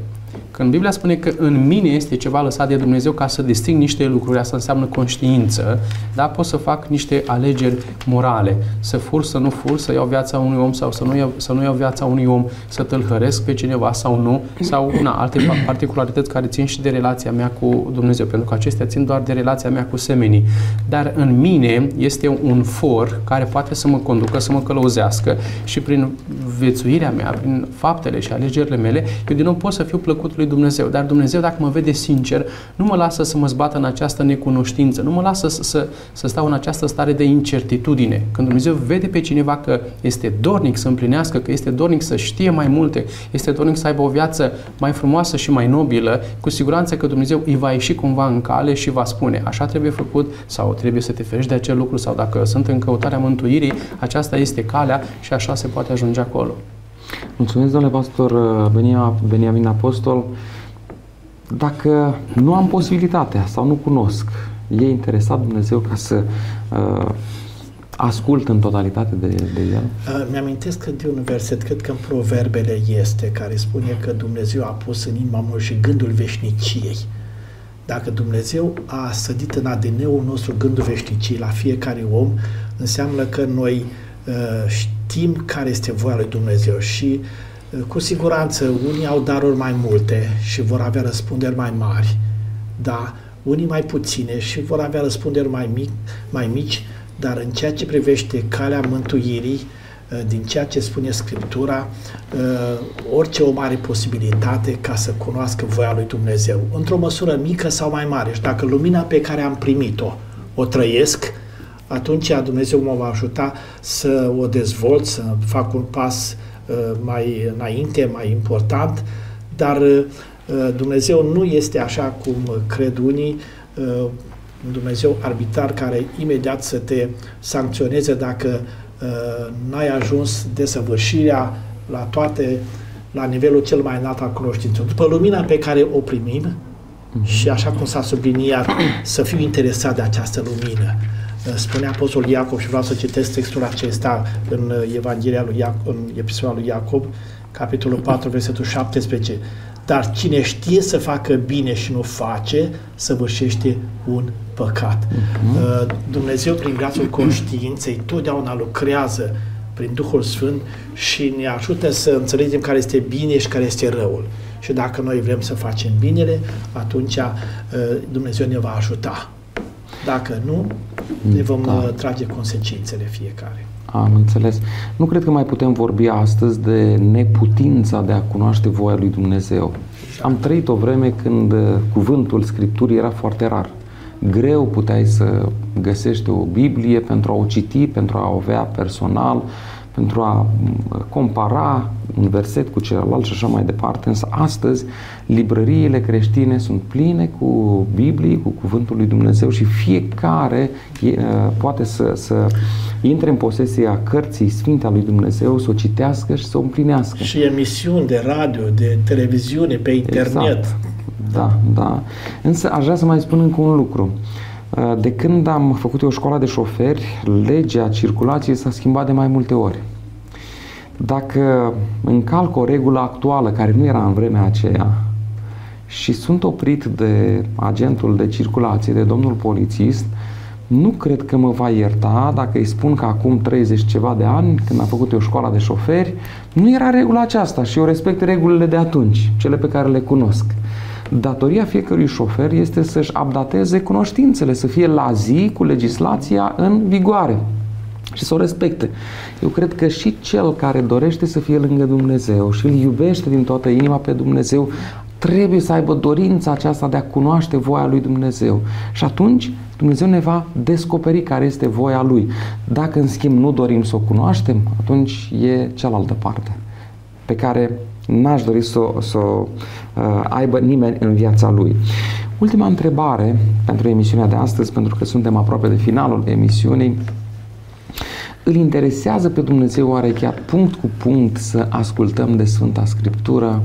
Când Biblia spune că în mine este ceva lăsat de Dumnezeu ca să disting niște lucruri, asta înseamnă conștiință, da? pot să fac niște alegeri morale. Să fur, să nu fur, să iau viața unui om sau să nu iau, să nu iau viața unui om, să tâlhăresc pe cineva sau nu, sau na, alte particularități care țin și de relația mea cu Dumnezeu, pentru că acestea țin doar de relația mea cu semenii. Dar în mine este un for care poate să mă conducă, să mă călăuzească și prin viețuirea mea, prin faptele și alegerile mele, eu din nou pot să fiu plăcut lui Dumnezeu. Dar Dumnezeu, dacă mă vede sincer, nu mă lasă să mă zbată în această necunoștință, nu mă lasă să, să, să stau în această stare de incertitudine. Când Dumnezeu vede pe cineva că este dornic să împlinească, că este dornic să știe mai multe, este dornic să aibă o viață mai frumoasă și mai nobilă, cu siguranță că Dumnezeu îi va ieși cumva în cale și va spune, așa trebuie făcut sau trebuie să te ferești de acel lucru sau dacă sunt în căutarea mântuirii, aceasta este calea și așa se poate ajunge acolo. Mulțumesc, domnule pastor uh, Beniamin Apostol. Dacă nu am posibilitatea sau nu cunosc, e interesat Dumnezeu ca să uh, ascult în totalitate de, de el? Uh, mi-amintesc de un verset, cred că în Proverbele este, care spune că Dumnezeu a pus în inima și gândul veșniciei. Dacă Dumnezeu a sădit în ADN-ul nostru gândul veșniciei la fiecare om, înseamnă că noi uh, știm care este voia lui Dumnezeu și uh, cu siguranță unii au daruri mai multe și vor avea răspunderi mai mari, da, unii mai puține și vor avea răspunderi mai, mic, mai mici, dar în ceea ce privește calea mântuirii, uh, din ceea ce spune Scriptura, uh, orice om are posibilitate ca să cunoască voia lui Dumnezeu, într-o măsură mică sau mai mare. Și dacă lumina pe care am primit-o o trăiesc, atunci Dumnezeu mă va ajuta să o dezvolt, să fac un pas uh, mai înainte, mai important, dar uh, Dumnezeu nu este așa cum cred unii, uh, Dumnezeu arbitrar care imediat să te sancționeze dacă n-ai ajuns desăvârșirea la toate, la nivelul cel mai înalt al cunoștinței. După lumina pe care o primim, uh-huh. și așa cum s-a subliniat, să fiu interesat de această lumină, Spune Apostolul Iacob și vreau să citesc textul acesta în uh, Evanghelia lui Iacob, în epistola lui Iacob, capitolul 4, versetul 17. Dar cine știe să facă bine și nu face, săvârșește un păcat. Uh-huh. Dumnezeu, prin grațul conștiinței, totdeauna lucrează prin Duhul Sfânt și ne ajută să înțelegem care este bine și care este răul. Și dacă noi vrem să facem binele, atunci uh, Dumnezeu ne va ajuta. Dacă nu, ne vom da. Uh, trage consecințele fiecare. Am înțeles. Nu cred că mai putem vorbi astăzi de neputința de a cunoaște voia lui Dumnezeu. Exact. Am trăit o vreme când uh, cuvântul Scripturii era foarte rar. Greu puteai să găsești o Biblie pentru a o citi, pentru a o avea personal, pentru a compara un verset cu celălalt și așa mai departe, însă astăzi librăriile creștine sunt pline cu Biblii, cu Cuvântul lui Dumnezeu și fiecare e, poate să, să intre în posesia cărții Sfinte a lui Dumnezeu, să o citească și să o împlinească. Și emisiuni de radio, de televiziune, pe internet. Exact. Da, da. Însă aș vrea să mai spun încă un lucru. De când am făcut eu școala de șoferi, legea circulației s-a schimbat de mai multe ori. Dacă încalc o regulă actuală care nu era în vremea aceea și sunt oprit de agentul de circulație, de domnul polițist, nu cred că mă va ierta dacă îi spun că acum 30 ceva de ani, când am făcut eu școala de șoferi, nu era regula aceasta și eu respect regulile de atunci, cele pe care le cunosc. Datoria fiecărui șofer este să-și updateze cunoștințele, să fie la zi cu legislația în vigoare și să o respecte. Eu cred că și cel care dorește să fie lângă Dumnezeu și îl iubește din toată inima pe Dumnezeu, trebuie să aibă dorința aceasta de a cunoaște voia lui Dumnezeu. Și atunci Dumnezeu ne va descoperi care este voia lui. Dacă în schimb nu dorim să o cunoaștem, atunci e cealaltă parte pe care n-aș dori să, să uh, aibă nimeni în viața lui. Ultima întrebare pentru emisiunea de astăzi, pentru că suntem aproape de finalul emisiunii, îl interesează pe Dumnezeu oare chiar punct cu punct să ascultăm de Sfânta Scriptură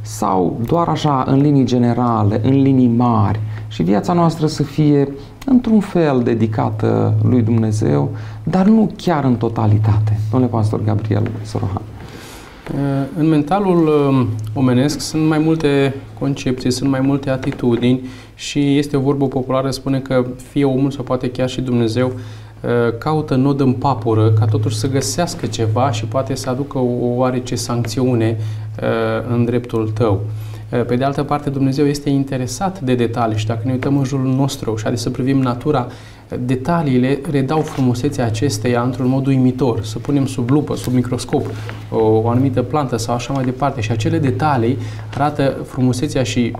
sau doar așa în linii generale, în linii mari și viața noastră să fie într-un fel dedicată lui Dumnezeu, dar nu chiar în totalitate. Domnule Pastor Gabriel Sorohan. În mentalul omenesc sunt mai multe concepții, sunt mai multe atitudini și este o vorbă populară, spune că fie omul sau poate chiar și Dumnezeu caută nod în papură ca totuși să găsească ceva și poate să aducă o oarece sancțiune în dreptul tău. Pe de altă parte, Dumnezeu este interesat de detalii și dacă ne uităm în jurul nostru și adică să privim natura, detaliile redau frumusețea acesteia într-un mod uimitor. Să punem sub lupă, sub microscop, o, o anumită plantă sau așa mai departe și acele detalii arată frumusețea și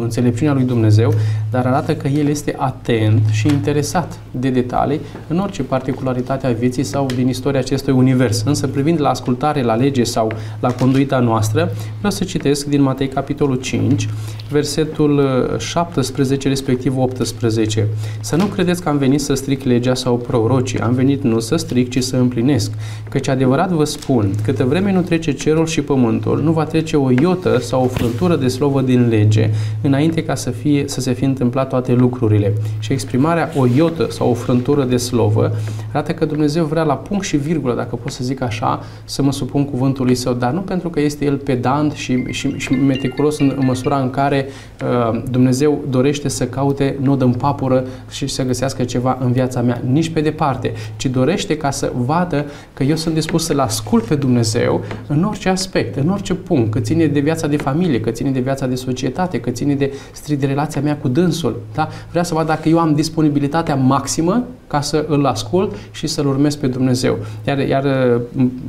înțelepciunea lui Dumnezeu, dar arată că El este atent și interesat de detalii în orice particularitate a vieții sau din istoria acestui univers. Însă, privind la ascultare, la lege sau la conduita noastră, vreau să citesc din Matei, capitolul 5, versetul 17, respectiv 18. Să nu credeți că am venit să stric legea sau prorocii, am venit nu să stric, ci să împlinesc. Căci adevărat vă spun, câtă vreme nu trece cerul și pământul, nu va trece o iotă sau o frântură de slovă din lege lege înainte ca să, fie, să se fie întâmplat toate lucrurile. Și exprimarea o iotă sau o frântură de slovă arată că Dumnezeu vrea la punct și virgulă, dacă pot să zic așa, să mă supun cuvântului său, dar nu pentru că este el pedant și, și, și meticulos în, în măsura în care uh, Dumnezeu dorește să caute nod în papură și să găsească ceva în viața mea, nici pe departe, ci dorește ca să vadă că eu sunt dispus să-L ascult pe Dumnezeu în orice aspect, în orice punct, că ține de viața de familie, că ține de viața de societate, societate, că ține de strict de relația mea cu dânsul. Da? Vreau să văd dacă eu am disponibilitatea maximă ca să îl ascult și să-L urmez pe Dumnezeu. Iar, iar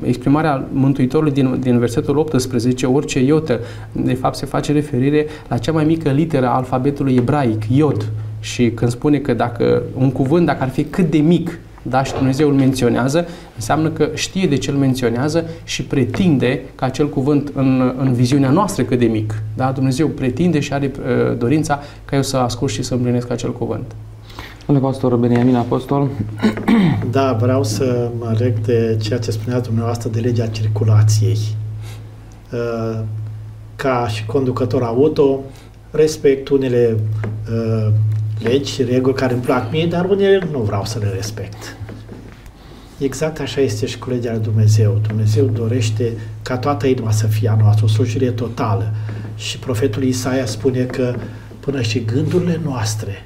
exprimarea Mântuitorului din, din versetul 18, orice iotă, de fapt se face referire la cea mai mică literă a alfabetului ebraic, iod. Și când spune că dacă un cuvânt, dacă ar fi cât de mic, da, și Dumnezeu îl menționează, înseamnă că știe de ce îl menționează și pretinde că acel cuvânt în, în viziunea noastră cât de mic. Da? Dumnezeu pretinde și are uh, dorința ca eu să ascult și să împlinesc acel cuvânt. Domnule pastor Beniamin Apostol. Da, vreau să mă reg de ceea ce spunea dumneavoastră de legea circulației. Uh, ca și conducător auto, respect unele uh, legi și reguli care îmi plac mie, dar unele nu vreau să le respect. Exact așa este și cu legea lui Dumnezeu. Dumnezeu dorește ca toată inima să fie a noastră, o slujire totală. Și profetul Isaia spune că până și gândurile noastre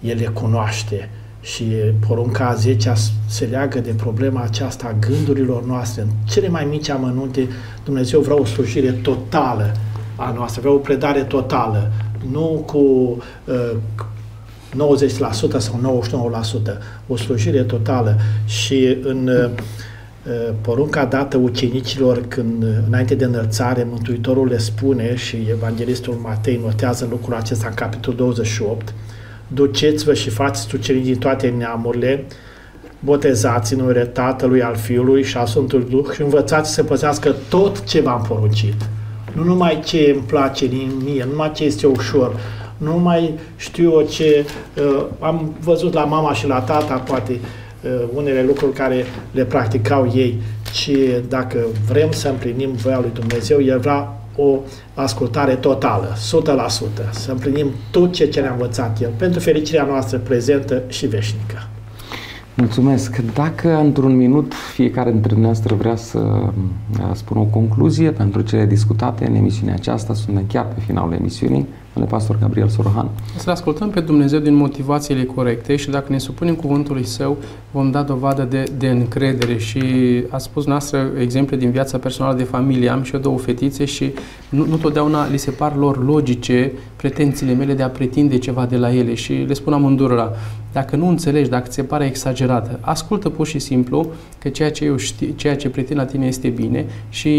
El le cunoaște și porunca 10 se leagă de problema aceasta a gândurilor noastre. În cele mai mici amănunte, Dumnezeu vrea o slujire totală a noastră, vrea o predare totală nu cu uh, 90% sau 99%, o slujire totală. Și în uh, porunca dată ucenicilor când, înainte de înălțare, Mântuitorul le spune și Evanghelistul Matei notează lucrul acesta în capitolul 28, duceți-vă și faceți ucenici din toate neamurile, botezați în numele Tatălui, al Fiului și al Sfântului Duh și învățați să păzească tot ce v-am poruncit nu numai ce îmi place din mie, nu numai ce este ușor, nu mai știu eu ce uh, am văzut la mama și la tata, poate uh, unele lucruri care le practicau ei, ci dacă vrem să împlinim voia lui Dumnezeu, El vrea o ascultare totală, 100%, să împlinim tot ce, ce ne-a învățat El, pentru fericirea noastră prezentă și veșnică. Mulțumesc. Dacă într-un minut fiecare dintre dumneavoastră vrea să uh, spună o concluzie pentru cele discutate în emisiunea aceasta, suntem chiar pe finalul emisiunii, domnule pastor Gabriel Sorohan. Să ascultăm pe Dumnezeu din motivațiile corecte și dacă ne supunem cuvântului Său, vom da dovadă de, de încredere și a spus noastră exemple din viața personală de familie. Am și eu două fetițe și nu, nu totdeauna li se par lor logice pretențiile mele de a pretinde ceva de la ele și le spun amândurora, dacă nu înțelegi, dacă ți se pare exagerată, ascultă pur și simplu că ceea ce eu știu, ceea ce pretind la tine este bine și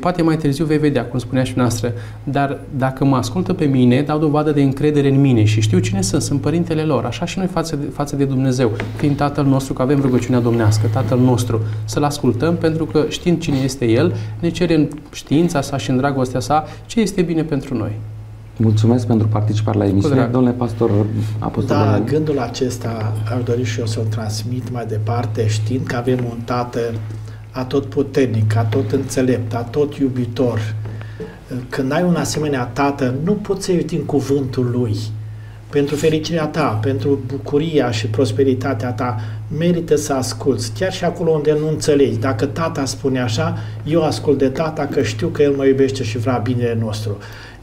poate mai târziu vei vedea, cum spunea și noastră, dar dacă mă ascultă pe mine, dau dovadă de încredere în mine și știu cine sunt, sunt părintele lor, așa și noi față de, față de Dumnezeu, fiind Tatăl nostru, că avem rugăciunea domnească, Tatăl nostru, să-L ascultăm pentru că știind cine este El, ne cere în știința sa și în dragostea sa ce este bine pentru noi. Mulțumesc pentru participare la emisiune. Domnule pastor Apostol. Da, gândul acesta aș dori și eu să-l transmit mai departe, știind că avem un tată atot puternic, atot înțelept, atot iubitor. Când ai un asemenea tată, nu poți să ieși din cuvântul lui. pentru fericirea ta, pentru bucuria și prosperitatea ta, merită să asculți, chiar și acolo unde nu înțelegi. Dacă tata spune așa, eu ascult de tata că știu că el mă iubește și vrea binele nostru.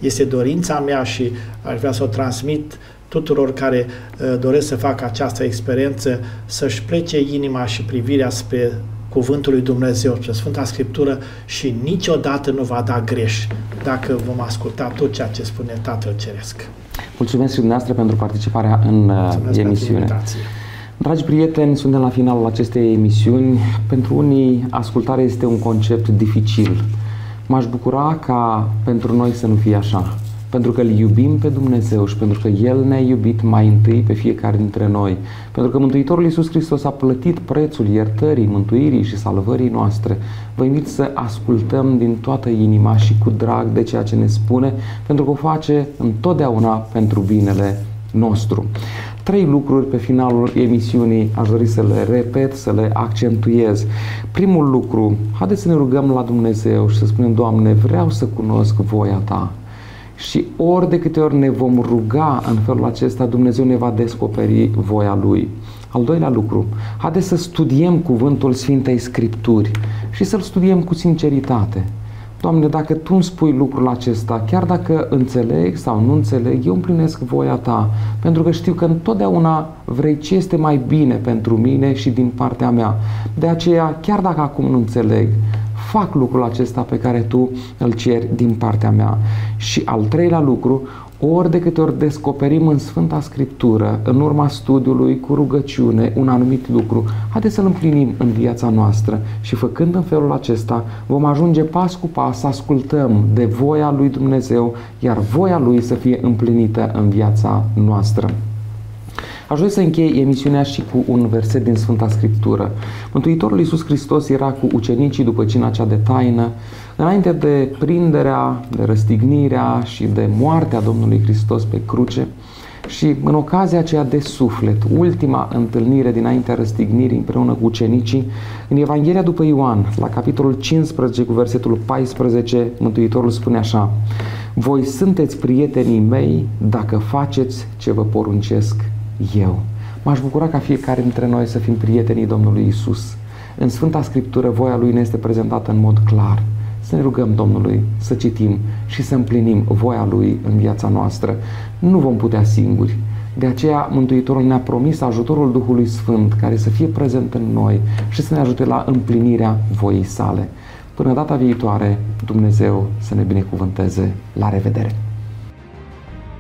Este dorința mea și aș vrea să o transmit tuturor care uh, doresc să facă această experiență, să-și plece inima și privirea spre Cuvântul lui Dumnezeu, spre Sfânta Scriptură și niciodată nu va da greș dacă vom asculta tot ceea ce spune Tatăl Ceresc. Mulțumesc și dumneavoastră pentru participarea în uh, Mulțumesc emisiune. Dragi prieteni, suntem la finalul acestei emisiuni. Pentru unii, ascultarea este un concept dificil. M-aș bucura ca pentru noi să nu fie așa pentru că îl iubim pe Dumnezeu și pentru că El ne-a iubit mai întâi pe fiecare dintre noi, pentru că Mântuitorul Iisus Hristos a plătit prețul iertării, mântuirii și salvării noastre. Vă invit să ascultăm din toată inima și cu drag de ceea ce ne spune, pentru că o face întotdeauna pentru binele nostru. Trei lucruri pe finalul emisiunii aș dori să le repet, să le accentuez. Primul lucru, haideți să ne rugăm la Dumnezeu și să spunem, Doamne, vreau să cunosc voia Ta. Și ori de câte ori ne vom ruga în felul acesta, Dumnezeu ne va descoperi voia Lui. Al doilea lucru, haideți să studiem cuvântul Sfintei Scripturi și să-l studiem cu sinceritate. Doamne, dacă Tu îmi spui lucrul acesta, chiar dacă înțeleg sau nu înțeleg, eu împlinesc voia Ta, pentru că știu că întotdeauna vrei ce este mai bine pentru mine și din partea mea. De aceea, chiar dacă acum nu înțeleg, fac lucrul acesta pe care tu îl ceri din partea mea. Și al treilea lucru, ori de câte ori descoperim în Sfânta Scriptură, în urma studiului, cu rugăciune, un anumit lucru, haideți să-l împlinim în viața noastră și făcând în felul acesta, vom ajunge pas cu pas să ascultăm de voia lui Dumnezeu, iar voia lui să fie împlinită în viața noastră. Aș vrea să închei emisiunea și cu un verset din Sfânta Scriptură. Mântuitorul Iisus Hristos era cu ucenicii după cina cea de taină, înainte de prinderea, de răstignirea și de moartea Domnului Hristos pe cruce și în ocazia aceea de suflet, ultima întâlnire dinaintea răstignirii împreună cu ucenicii, în Evanghelia după Ioan, la capitolul 15 cu versetul 14, Mântuitorul spune așa Voi sunteți prietenii mei dacă faceți ce vă poruncesc eu. M-aș bucura ca fiecare dintre noi să fim prietenii Domnului Isus. În Sfânta Scriptură voia Lui ne este prezentată în mod clar. Să ne rugăm Domnului să citim și să împlinim voia Lui în viața noastră. Nu vom putea singuri. De aceea Mântuitorul ne-a promis ajutorul Duhului Sfânt care să fie prezent în noi și să ne ajute la împlinirea voii sale. Până data viitoare, Dumnezeu să ne binecuvânteze. La revedere!